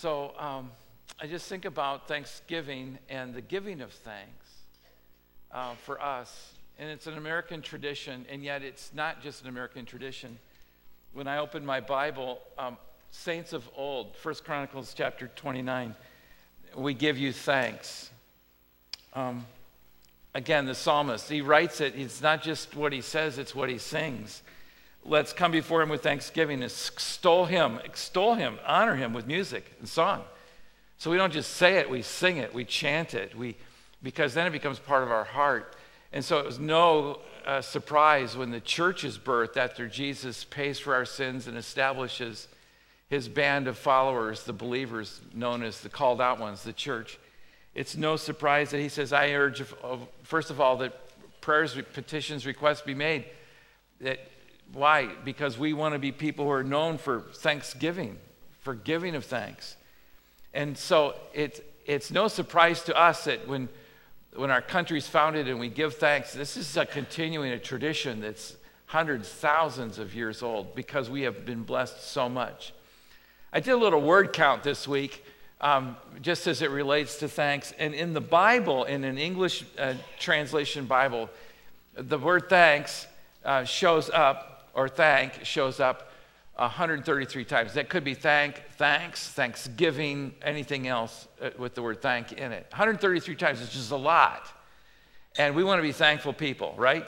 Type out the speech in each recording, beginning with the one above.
So um, I just think about Thanksgiving and the giving of thanks uh, for us. And it's an American tradition, and yet it's not just an American tradition. When I open my Bible, um, saints of old, First Chronicles chapter 29, we give you thanks. Um, again, the psalmist, he writes it, it's not just what he says, it's what he sings. Let's come before him with thanksgiving, extol him, extol him, honor him with music and song. So we don't just say it, we sing it, we chant it, we, because then it becomes part of our heart. And so it was no uh, surprise when the church is birthed after Jesus pays for our sins and establishes his band of followers, the believers known as the called out ones, the church. It's no surprise that he says, I urge, first of all, that prayers, petitions, requests be made. That, why? Because we want to be people who are known for thanksgiving, for giving of thanks. And so it, it's no surprise to us that when, when our country's founded and we give thanks, this is a continuing a tradition that's hundreds, thousands of years old because we have been blessed so much. I did a little word count this week, um, just as it relates to thanks. And in the Bible, in an English uh, translation Bible, the word thanks uh, shows up, or thank shows up 133 times. That could be thank, thanks, thanksgiving, anything else uh, with the word thank in it. 133 times is just a lot. And we want to be thankful people, right?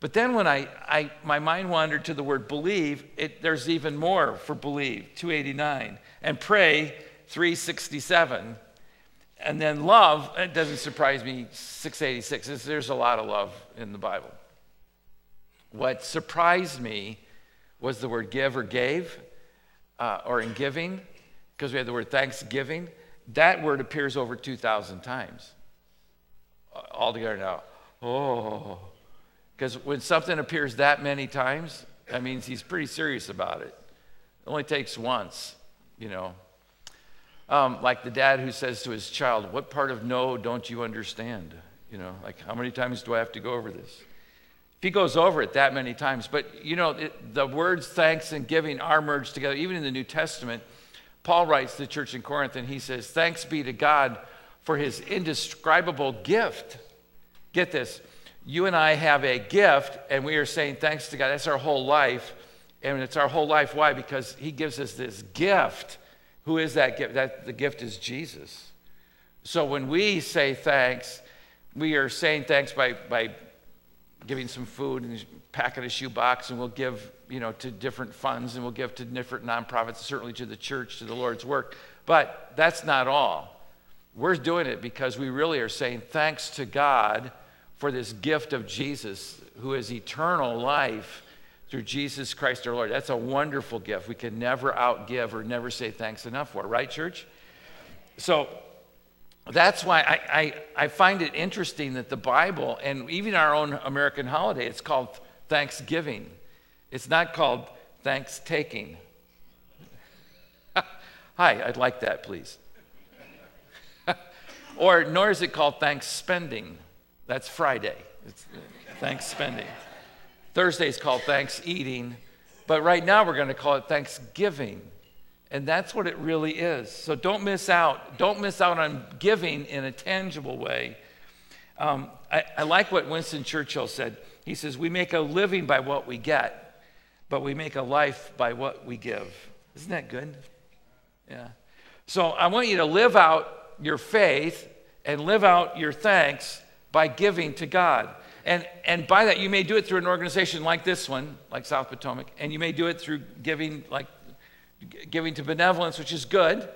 But then when I, I, my mind wandered to the word believe, it, there's even more for believe, 289. And pray, 367. And then love, it doesn't surprise me, 686. There's a lot of love in the Bible. What surprised me was the word give or gave, uh, or in giving, because we have the word thanksgiving. That word appears over 2,000 times altogether now. Oh, because when something appears that many times, that means he's pretty serious about it. It only takes once, you know. Um, like the dad who says to his child, What part of no don't you understand? You know, like, how many times do I have to go over this? He goes over it that many times, but you know, it, the words thanks and giving are merged together. Even in the New Testament, Paul writes to the church in Corinth and he says, Thanks be to God for his indescribable gift. Get this you and I have a gift, and we are saying thanks to God. That's our whole life. And it's our whole life. Why? Because He gives us this gift. Who is that gift? That, the gift is Jesus. So when we say thanks, we are saying thanks by, by giving some food and packing a shoebox, and we'll give you know, to different funds, and we'll give to different nonprofits, certainly to the church, to the Lord's work. But that's not all. We're doing it because we really are saying thanks to God for this gift of Jesus, who is eternal life through Jesus Christ our Lord. That's a wonderful gift. We can never outgive or never say thanks enough for, right, church? So that's why I, I, I find it interesting that the Bible and even our own American holiday, it's called Thanksgiving. It's not called thanks taking. Hi, I'd like that, please. or nor is it called thanks spending. That's Friday. It's uh, thanks spending. Thursday is called thanks eating, but right now we're going to call it Thanksgiving. And that's what it really is. So don't miss out. Don't miss out on giving in a tangible way. Um, I, I like what Winston Churchill said. He says, We make a living by what we get, but we make a life by what we give. Isn't that good? Yeah. So I want you to live out your faith and live out your thanks by giving to God. And, and by that, you may do it through an organization like this one, like South Potomac, and you may do it through giving, like giving to benevolence, which is good.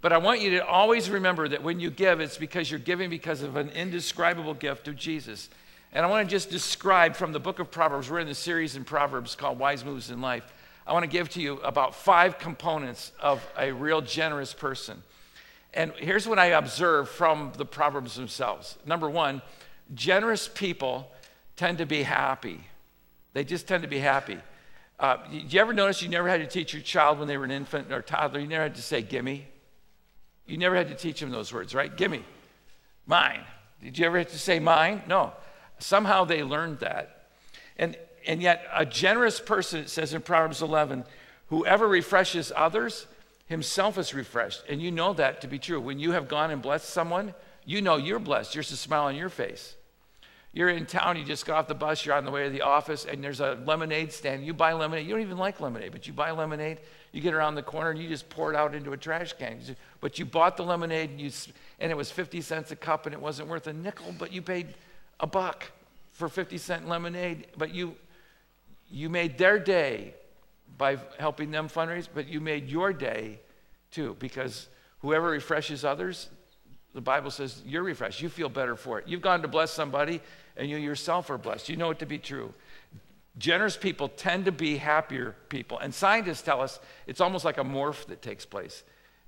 But I want you to always remember that when you give, it's because you're giving because of an indescribable gift of Jesus. And I want to just describe from the book of Proverbs, we're in the series in Proverbs called Wise Moves in Life. I want to give to you about five components of a real generous person. And here's what I observe from the Proverbs themselves. Number one, generous people tend to be happy. They just tend to be happy. Uh, you ever notice you never had to teach your child when they were an infant or toddler, you never had to say, gimme? You never had to teach them those words, right? Gimme. Mine. Did you ever have to say mine? No. Somehow they learned that. And, and yet, a generous person, it says in Proverbs 11, whoever refreshes others, himself is refreshed. And you know that to be true. When you have gone and blessed someone, you know you're blessed. There's a smile on your face. You're in town, you just got off the bus, you're on the way to the office, and there's a lemonade stand. You buy lemonade. You don't even like lemonade, but you buy lemonade. You get around the corner and you just pour it out into a trash can. But you bought the lemonade and, you, and it was 50 cents a cup and it wasn't worth a nickel, but you paid a buck for 50 cent lemonade. But you, you made their day by helping them fundraise, but you made your day too, because whoever refreshes others, the Bible says you're refreshed. You feel better for it. You've gone to bless somebody and you yourself are blessed. You know it to be true. Generous people tend to be happier people. And scientists tell us it's almost like a morph that takes place.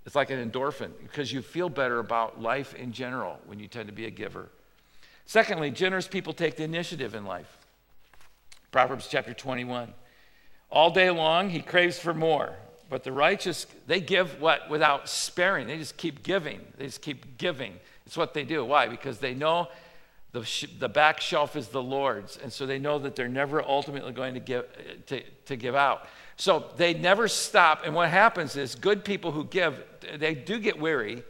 It's like an endorphin because you feel better about life in general when you tend to be a giver. Secondly, generous people take the initiative in life. Proverbs chapter 21. All day long, he craves for more. But the righteous, they give what? Without sparing. They just keep giving. They just keep giving. It's what they do. Why? Because they know the, sh- the back shelf is the Lord's. And so they know that they're never ultimately going to give, to, to give out. So they never stop. And what happens is good people who give, they do get weary.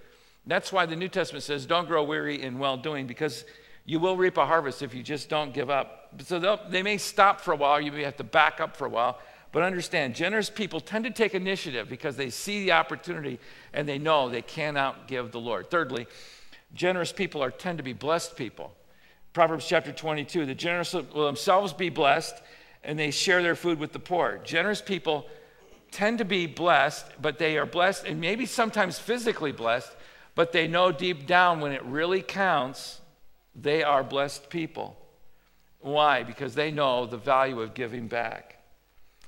That's why the New Testament says, don't grow weary in well doing, because you will reap a harvest if you just don't give up. So they may stop for a while, you may have to back up for a while. But understand, generous people tend to take initiative because they see the opportunity and they know they cannot give the Lord. Thirdly, generous people are tend to be blessed people. Proverbs chapter 22 the generous will themselves be blessed and they share their food with the poor. Generous people tend to be blessed, but they are blessed and maybe sometimes physically blessed, but they know deep down when it really counts, they are blessed people. Why? Because they know the value of giving back.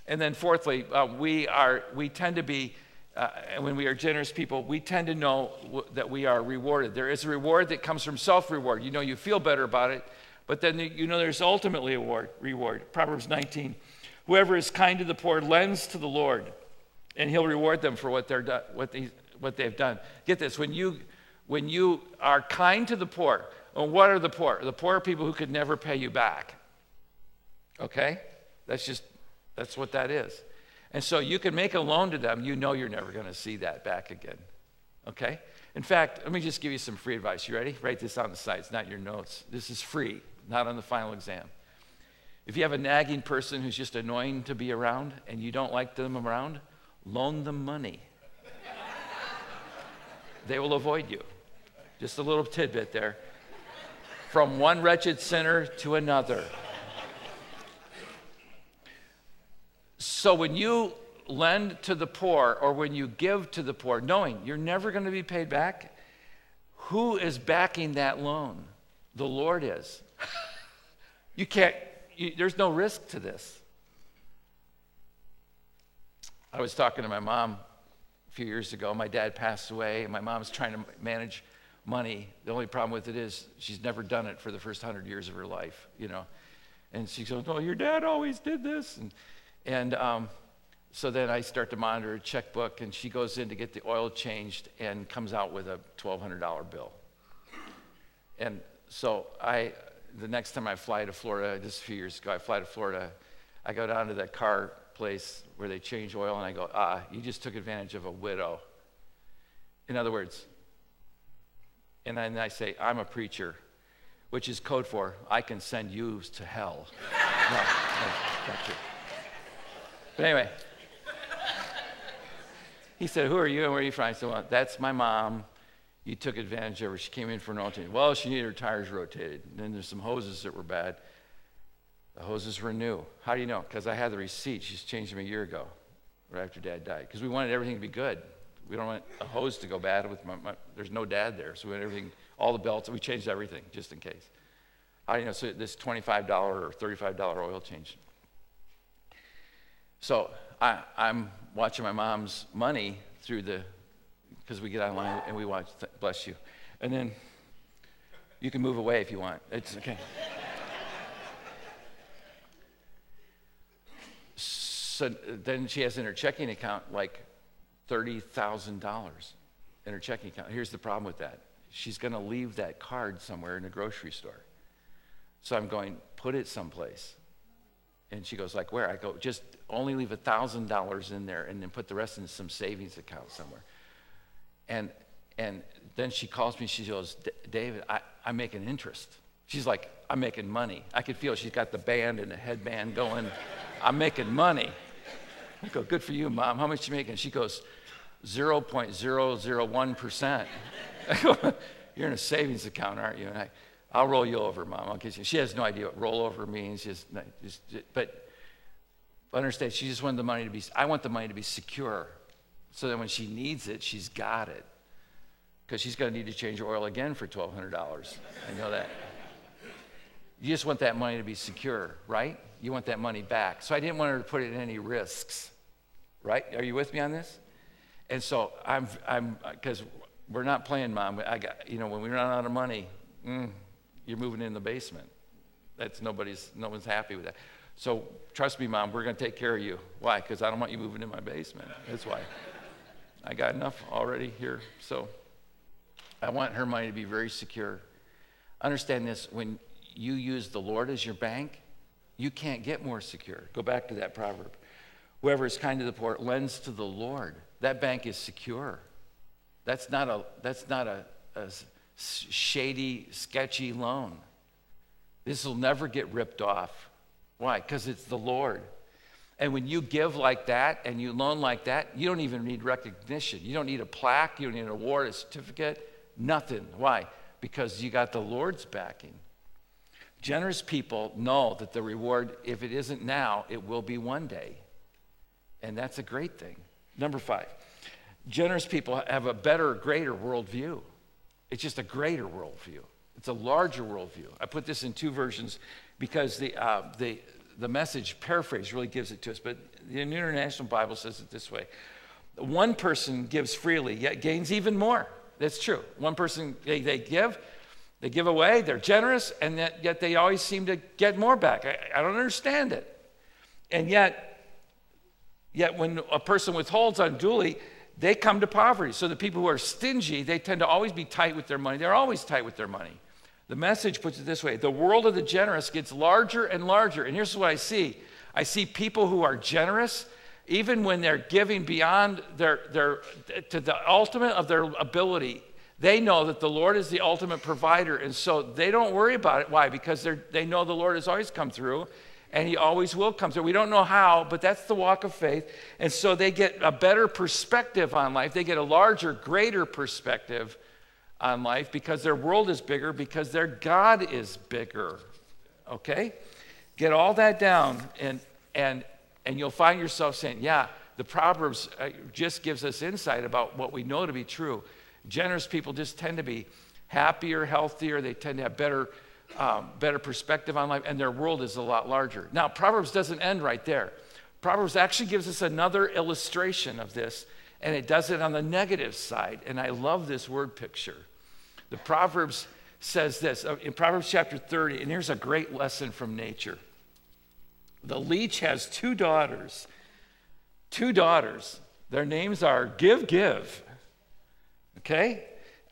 And then, fourthly, uh, we, are, we tend to be uh, when we are generous people, we tend to know w- that we are rewarded. There is a reward that comes from self reward. You know, you feel better about it, but then you know there's ultimately a reward. reward. Proverbs 19 Whoever is kind to the poor lends to the Lord, and he'll reward them for what, they're do- what, they, what they've done. Get this when you, when you are kind to the poor, well, what are the poor? The poor are people who could never pay you back. Okay? That's just, that's what that is. And so you can make a loan to them, you know you're never going to see that back again. Okay? In fact, let me just give you some free advice. You ready? Write this on the side. It's not your notes. This is free, not on the final exam. If you have a nagging person who's just annoying to be around and you don't like them around, loan them money. they will avoid you. Just a little tidbit there. From one wretched sinner to another. So when you lend to the poor or when you give to the poor, knowing you're never going to be paid back, who is backing that loan? The Lord is. you can't, you, there's no risk to this. I was talking to my mom a few years ago. My dad passed away, and my mom's trying to manage money. The only problem with it is she's never done it for the first hundred years of her life, you know. And she goes, "Oh, your dad always did this." And and um, so then I start to monitor her checkbook, and she goes in to get the oil changed and comes out with a $1,200 bill. And so I, the next time I fly to Florida, just a few years ago, I fly to Florida, I go down to that car place where they change oil, and I go, ah, you just took advantage of a widow. In other words, and then I say, I'm a preacher, which is code for, I can send you to hell. no, no. But anyway, he said, Who are you and where are you from? I said, Well, that's my mom. You took advantage of her. She came in for an oil change. Well, she needed her tires rotated. And then there's some hoses that were bad. The hoses were new. How do you know? Because I had the receipt. She's changed them a year ago, right after dad died. Because we wanted everything to be good. We don't want a hose to go bad with my, my, there's no dad there. So we had everything, all the belts, we changed everything just in case. How do you know? So this $25 or $35 oil change. So I, am watching my mom's money through the, because we get online and we watch, bless you. And then you can move away if you want. It's okay. so then she has in her checking account like $30,000 in her checking account. Here's the problem with that she's going to leave that card somewhere in a grocery store. So I'm going, put it someplace. And she goes, like, where? I go, just only leave a $1,000 in there and then put the rest in some savings account somewhere. And, and then she calls me, she goes, David, I, I'm making interest. She's like, I'm making money. I could feel she's got the band and the headband going. I'm making money. I go, good for you, mom. How much you making? She goes, 0.001%. I go, you're in a savings account, aren't you? And I, I'll roll you over, mom. I'll get you. She has no idea what rollover means. Just, just, but understand, she just wanted the money to be, I want the money to be secure. So that when she needs it, she's got it. Because she's going to need to change her oil again for $1,200. I know that. You just want that money to be secure, right? You want that money back. So I didn't want her to put it in any risks, right? Are you with me on this? And so I'm, I'm, because we're not playing, mom. I got, you know, when we run out of money, mm, you're moving in the basement. That's nobody's, no one's happy with that. So trust me, mom, we're going to take care of you. Why? Because I don't want you moving in my basement. That's why. I got enough already here. So I want her money to be very secure. Understand this when you use the Lord as your bank, you can't get more secure. Go back to that proverb. Whoever is kind to the poor lends to the Lord. That bank is secure. That's not a, that's not a, a shady, sketchy loan. This will never get ripped off. Why? Because it's the Lord. And when you give like that and you loan like that, you don't even need recognition. You don't need a plaque, you don't need an award, a certificate, nothing. Why? Because you got the Lord's backing. Generous people know that the reward, if it isn't now, it will be one day. And that's a great thing. Number five, generous people have a better, greater worldview. It's just a greater worldview. It's a larger worldview. I put this in two versions because the, uh, the, the message paraphrase really gives it to us, but the International Bible says it this way One person gives freely, yet gains even more. That's true. One person, they, they give, they give away, they're generous, and yet, yet they always seem to get more back. I, I don't understand it. And yet, yet when a person withholds unduly, they come to poverty. So the people who are stingy, they tend to always be tight with their money. They're always tight with their money. The message puts it this way the world of the generous gets larger and larger. And here's what I see I see people who are generous, even when they're giving beyond their, their to the ultimate of their ability. They know that the Lord is the ultimate provider, and so they don't worry about it. Why? Because they know the Lord has always come through, and He always will come through. We don't know how, but that's the walk of faith. And so they get a better perspective on life. They get a larger, greater perspective on life because their world is bigger, because their God is bigger. Okay? Get all that down, and, and, and you'll find yourself saying, Yeah, the Proverbs uh, just gives us insight about what we know to be true. Generous people just tend to be happier, healthier, they tend to have better. Um, better perspective on life, and their world is a lot larger. Now, Proverbs doesn't end right there. Proverbs actually gives us another illustration of this and it does it on the negative side. And I love this word picture. The Proverbs says this uh, in Proverbs chapter 30, and here's a great lesson from nature. The leech has two daughters, two daughters. Their names are Give, Give. Okay?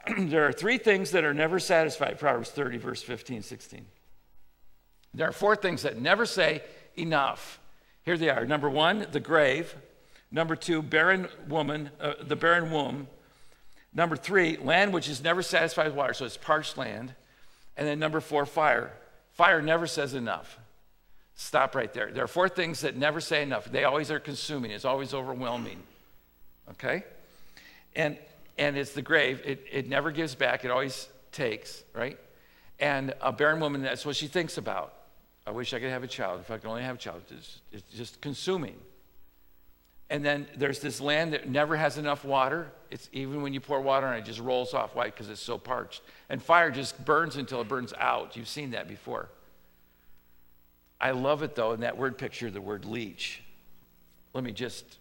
there are three things that are never satisfied, Proverbs 30, verse 15, 16. There are four things that never say enough. Here they are. Number one, the grave. Number two, barren woman, uh, the barren womb. Number three, land which is never satisfied with water, so it's parched land. And then number four, fire. Fire never says enough. Stop right there. There are four things that never say enough. They always are consuming, it's always overwhelming. Okay? And and it's the grave. It, it never gives back, it always takes, right? And a barren woman, that's what she thinks about. I wish I could have a child. If I could only have a child, it's, it's just consuming. And then there's this land that never has enough water. It's even when you pour water on it, it just rolls off. Why? Because it's so parched. And fire just burns until it burns out. You've seen that before. I love it though in that word picture, the word leech. Let me just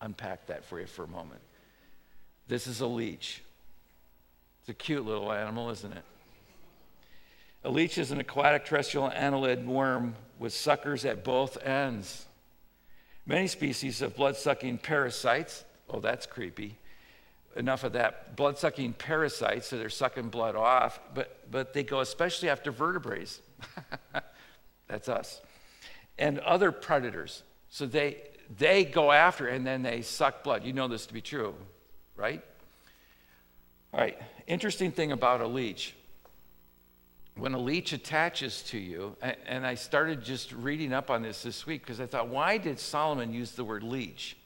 unpack that for you for a moment. This is a leech. It's a cute little animal, isn't it? A leech is an aquatic terrestrial annelid worm with suckers at both ends. Many species of blood sucking parasites, oh, that's creepy. Enough of that. Blood sucking parasites, so they're sucking blood off, but, but they go especially after vertebrates. that's us. and other predators. So they, they go after and then they suck blood. You know this to be true, right? All right, interesting thing about a leech. When a leech attaches to you, and I started just reading up on this this week because I thought, why did Solomon use the word leech?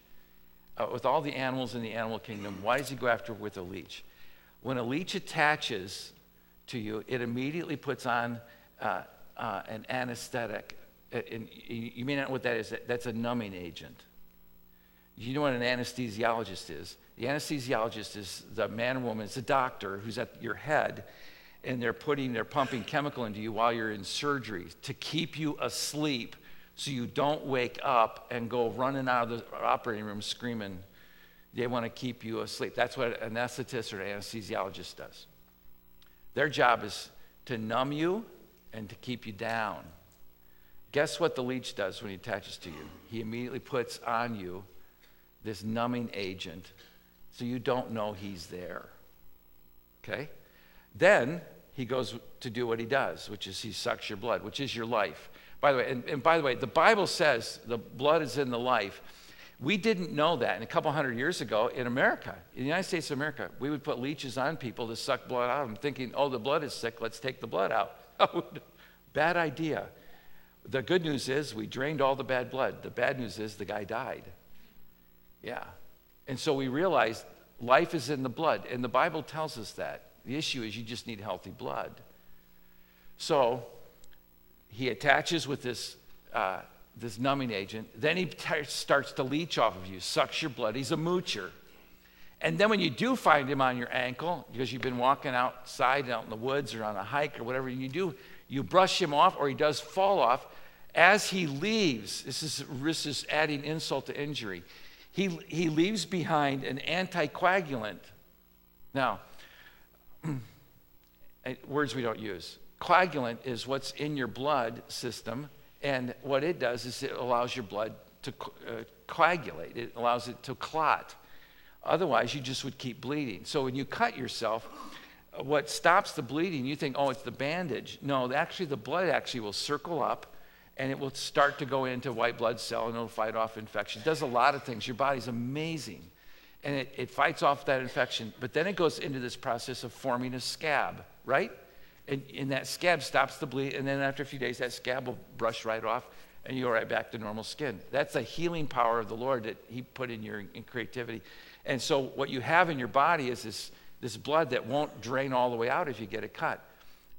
Uh, with all the animals in the animal kingdom, why does he go after with a leech? When a leech attaches to you, it immediately puts on uh, uh, an anesthetic. Uh, and you may not know what that is. That's a numbing agent. You know what an anesthesiologist is? The anesthesiologist is the man or woman, it's a doctor who's at your head, and they're putting, they're pumping chemical into you while you're in surgery to keep you asleep so you don't wake up and go running out of the operating room screaming. They want to keep you asleep. That's what an anesthetist or an anesthesiologist does. Their job is to numb you and to keep you down. Guess what the leech does when he attaches to you? He immediately puts on you this numbing agent so you don't know he's there. Okay? Then he goes to do what he does, which is he sucks your blood, which is your life. By the way, and, and by the way, the Bible says the blood is in the life. We didn't know that. And a couple hundred years ago in America, in the United States of America, we would put leeches on people to suck blood out of them, thinking, oh, the blood is sick, let's take the blood out. Oh, bad idea. The good news is we drained all the bad blood. The bad news is the guy died. Yeah. And so we realized life is in the blood, and the Bible tells us that. The issue is you just need healthy blood. So he attaches with this, uh, this numbing agent. Then he starts to leech off of you, sucks your blood. He's a moocher. And then when you do find him on your ankle, because you've been walking outside out in the woods or on a hike or whatever you do, you brush him off or he does fall off. As he leaves, this is, this is adding insult to injury, he, he leaves behind an anticoagulant. Now, words we don't use. Coagulant is what's in your blood system, and what it does is it allows your blood to uh, coagulate, it allows it to clot. Otherwise, you just would keep bleeding. So when you cut yourself, what stops the bleeding, you think, oh, it's the bandage. No, actually, the blood actually will circle up and it will start to go into white blood cell and it'll fight off infection. It does a lot of things. Your body's amazing. And it, it fights off that infection. But then it goes into this process of forming a scab, right? And, and that scab stops the bleed. And then after a few days, that scab will brush right off and you go right back to normal skin. That's the healing power of the Lord that He put in your in creativity. And so, what you have in your body is this, this blood that won't drain all the way out if you get a cut,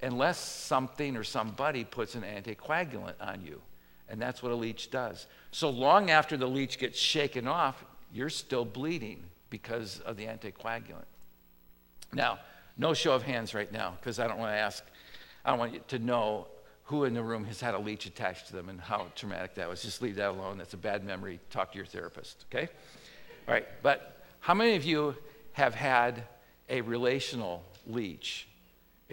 unless something or somebody puts an anticoagulant on you. And that's what a leech does. So, long after the leech gets shaken off, you're still bleeding because of the anticoagulant. Now, no show of hands right now, because I don't want to ask, I don't want you to know who in the room has had a leech attached to them and how traumatic that was. Just leave that alone. That's a bad memory. Talk to your therapist, okay? All right, but how many of you have had a relational leech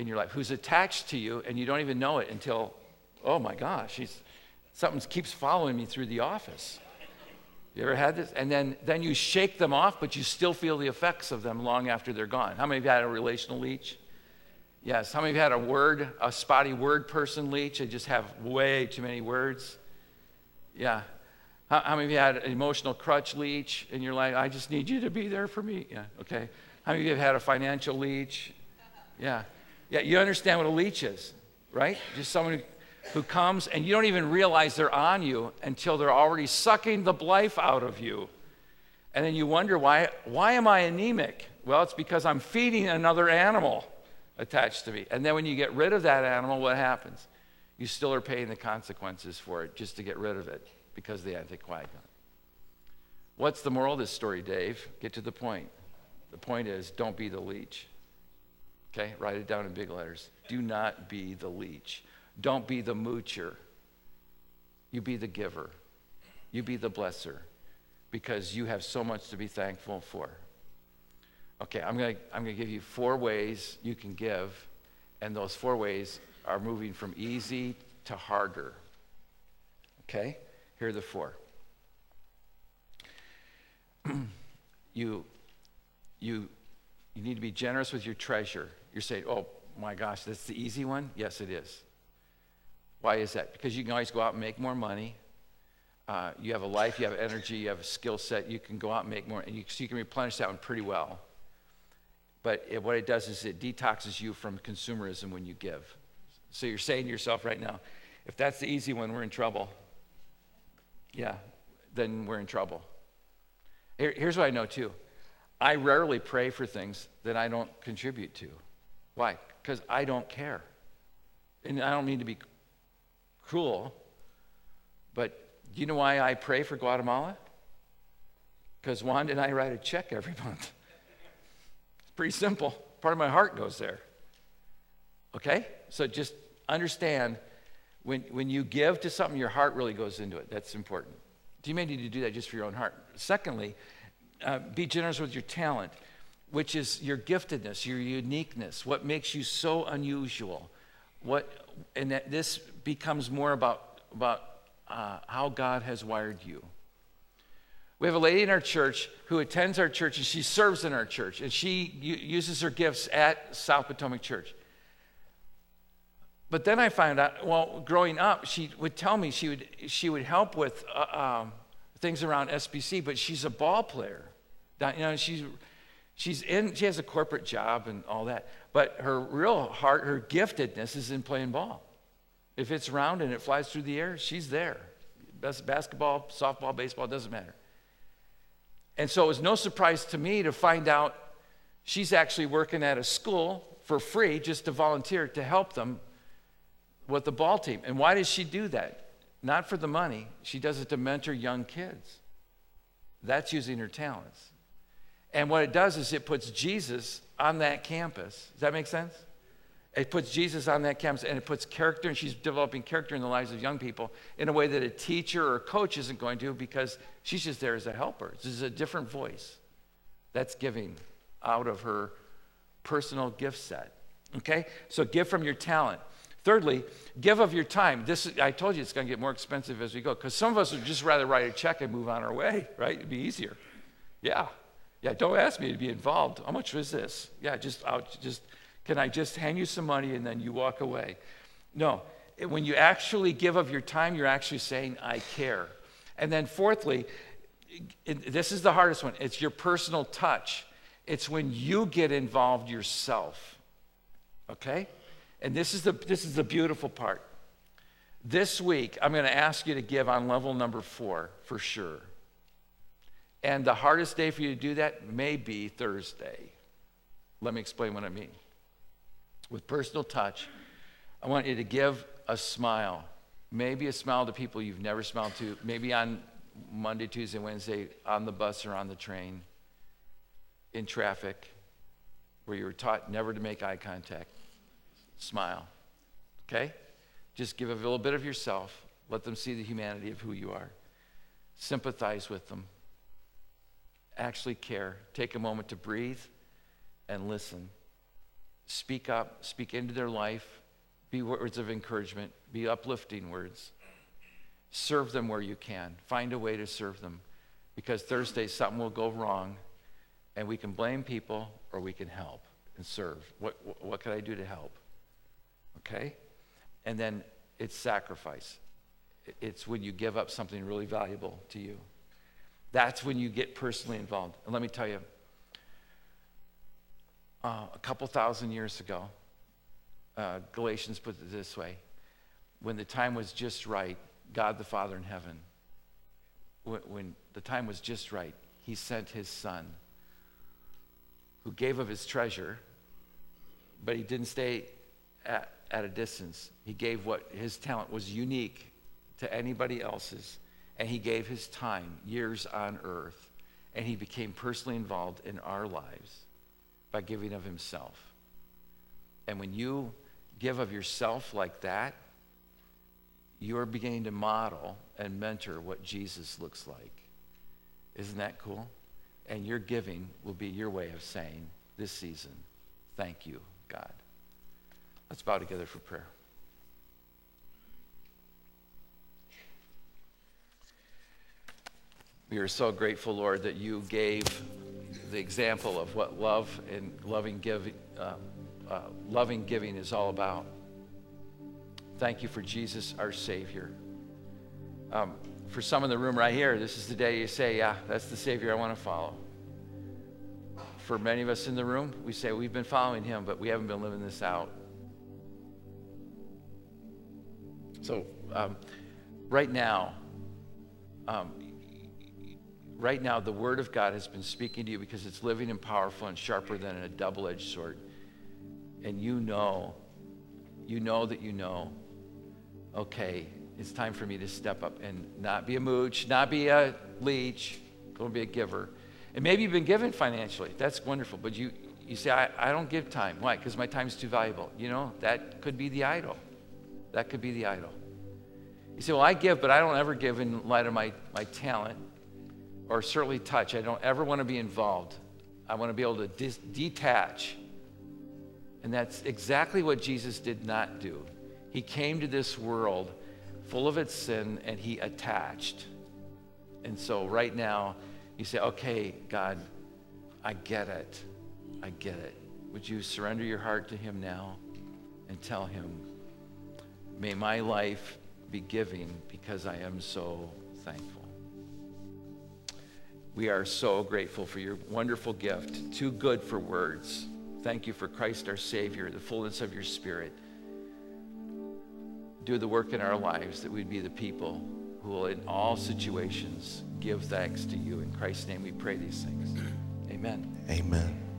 in your life who's attached to you and you don't even know it until, oh my gosh, he's, something keeps following me through the office? You ever had this? And then, then you shake them off, but you still feel the effects of them long after they're gone. How many of you had a relational leech? Yes. How many of you had a word, a spotty word person leech? They just have way too many words. Yeah. How, how, many of you had an emotional crutch leech and you're like, I just need you to be there for me? Yeah, okay. How many of you have had a financial leech? Yeah. Yeah, you understand what a leech is, right? Just someone who, who comes and you don't even realize they're on you until they're already sucking the life out of you. And then you wonder, why, why am I anemic? Well, it's because I'm feeding another animal attached to me. And then when you get rid of that animal, what happens? You still are paying the consequences for it just to get rid of it because of the anticoagulant. What's the moral of this story, Dave? Get to the point. The point is don't be the leech. Okay? Write it down in big letters. Do not be the leech. Don't be the moocher. You be the giver. You be the blesser because you have so much to be thankful for. Okay, I'm going to I'm going to give you four ways you can give, and those four ways are moving from easy to harder. Okay? Here are the four. you, you, you need to be generous with your treasure. You're saying, oh my gosh, that's the easy one? Yes, it is. Why is that? Because you can always go out and make more money, uh, you have a life, you have energy, you have a skill set, you can go out and make more, and you, so you can replenish that one pretty well. But it, what it does is it detoxes you from consumerism when you give. So you're saying to yourself right now, if that's the easy one, we're in trouble. Yeah, then we're in trouble. Here, here's what I know too I rarely pray for things that I don't contribute to. Why? Because I don't care. And I don't mean to be cruel, but do you know why I pray for Guatemala? Because Wanda and I write a check every month. It's pretty simple. Part of my heart goes there. Okay? So just understand when, when you give to something, your heart really goes into it. That's important. You may need to do that just for your own heart. Secondly, uh, be generous with your talent, which is your giftedness, your uniqueness, what makes you so unusual. What, and that this becomes more about, about uh, how God has wired you. We have a lady in our church who attends our church and she serves in our church and she uses her gifts at South Potomac Church. But then I found out, well, growing up, she would tell me she would, she would help with uh, um, things around SBC, but she's a ball player. You know, she's, she's in, she has a corporate job and all that. But her real heart, her giftedness is in playing ball. If it's round and it flies through the air, she's there. Best basketball, softball, baseball, doesn't matter. And so it was no surprise to me to find out she's actually working at a school for free just to volunteer to help them with the ball team. And why does she do that? Not for the money, she does it to mentor young kids. That's using her talents. And what it does is it puts Jesus on that campus. Does that make sense? It puts Jesus on that campus and it puts character, and she's developing character in the lives of young people in a way that a teacher or a coach isn't going to because she's just there as a helper. This is a different voice. That's giving out of her personal gift set. Okay? So give from your talent. Thirdly, give of your time. This I told you it's going to get more expensive as we go because some of us would just rather write a check and move on our way, right? It'd be easier. Yeah, yeah. Don't ask me to be involved. How much was this? Yeah, just I'll just can I just hand you some money and then you walk away? No. When you actually give of your time, you're actually saying I care. And then fourthly, this is the hardest one. It's your personal touch. It's when you get involved yourself. Okay? And this is the, this is the beautiful part. This week, I'm going to ask you to give on level number four for sure. And the hardest day for you to do that may be Thursday. Let me explain what I mean. With personal touch, I want you to give a smile. Maybe a smile to people you've never smiled to. Maybe on Monday, Tuesday, Wednesday, on the bus or on the train, in traffic, where you were taught never to make eye contact smile. Okay? Just give a little bit of yourself. Let them see the humanity of who you are. Sympathize with them. Actually care. Take a moment to breathe and listen. Speak up, speak into their life. Be words of encouragement, be uplifting words. Serve them where you can. Find a way to serve them. Because Thursday, something will go wrong, and we can blame people or we can help and serve. What, what, can I do to help? Okay? And then it's sacrifice. It's when you give up something really valuable to you. That's when you get personally involved. And let me tell you, uh, a couple thousand years ago, uh, Galatians put it this way when the time was just right, God the Father in heaven, when, when the time was just right, he sent his son who gave of his treasure, but he didn't stay at, at a distance. He gave what his talent was unique to anybody else's, and he gave his time, years on earth, and he became personally involved in our lives by giving of himself. And when you give of yourself like that, you are beginning to model and mentor what Jesus looks like. Isn't that cool? And your giving will be your way of saying this season, thank you, God. Let's bow together for prayer. We are so grateful, Lord, that you gave the example of what love and loving giving, uh, uh, loving giving is all about. Thank you for Jesus, our Savior. Um, for some in the room right here, this is the day you say, Yeah, that's the Savior I want to follow. For many of us in the room, we say we've been following Him, but we haven't been living this out. So, um, right now, um, right now, the Word of God has been speaking to you because it's living and powerful and sharper than a double edged sword. And you know, you know that you know, okay, it's time for me to step up and not be a mooch, not be a leech, don't be a giver. And maybe you've been given financially. That's wonderful. But you, you say, I, I don't give time. Why? Because my time's too valuable. You know, that could be the idol. That could be the idol. You say, Well, I give, but I don't ever give in light of my, my talent or certainly touch. I don't ever want to be involved. I want to be able to dis- detach. And that's exactly what Jesus did not do. He came to this world full of its sin and he attached. And so right now, you say, okay, God, I get it. I get it. Would you surrender your heart to him now and tell him, may my life be giving because I am so thankful. We are so grateful for your wonderful gift, too good for words. Thank you for Christ our Savior, the fullness of your Spirit do the work in our lives that we'd be the people who will, in all situations, give thanks to you. In Christ's name we pray these things. Amen. Amen.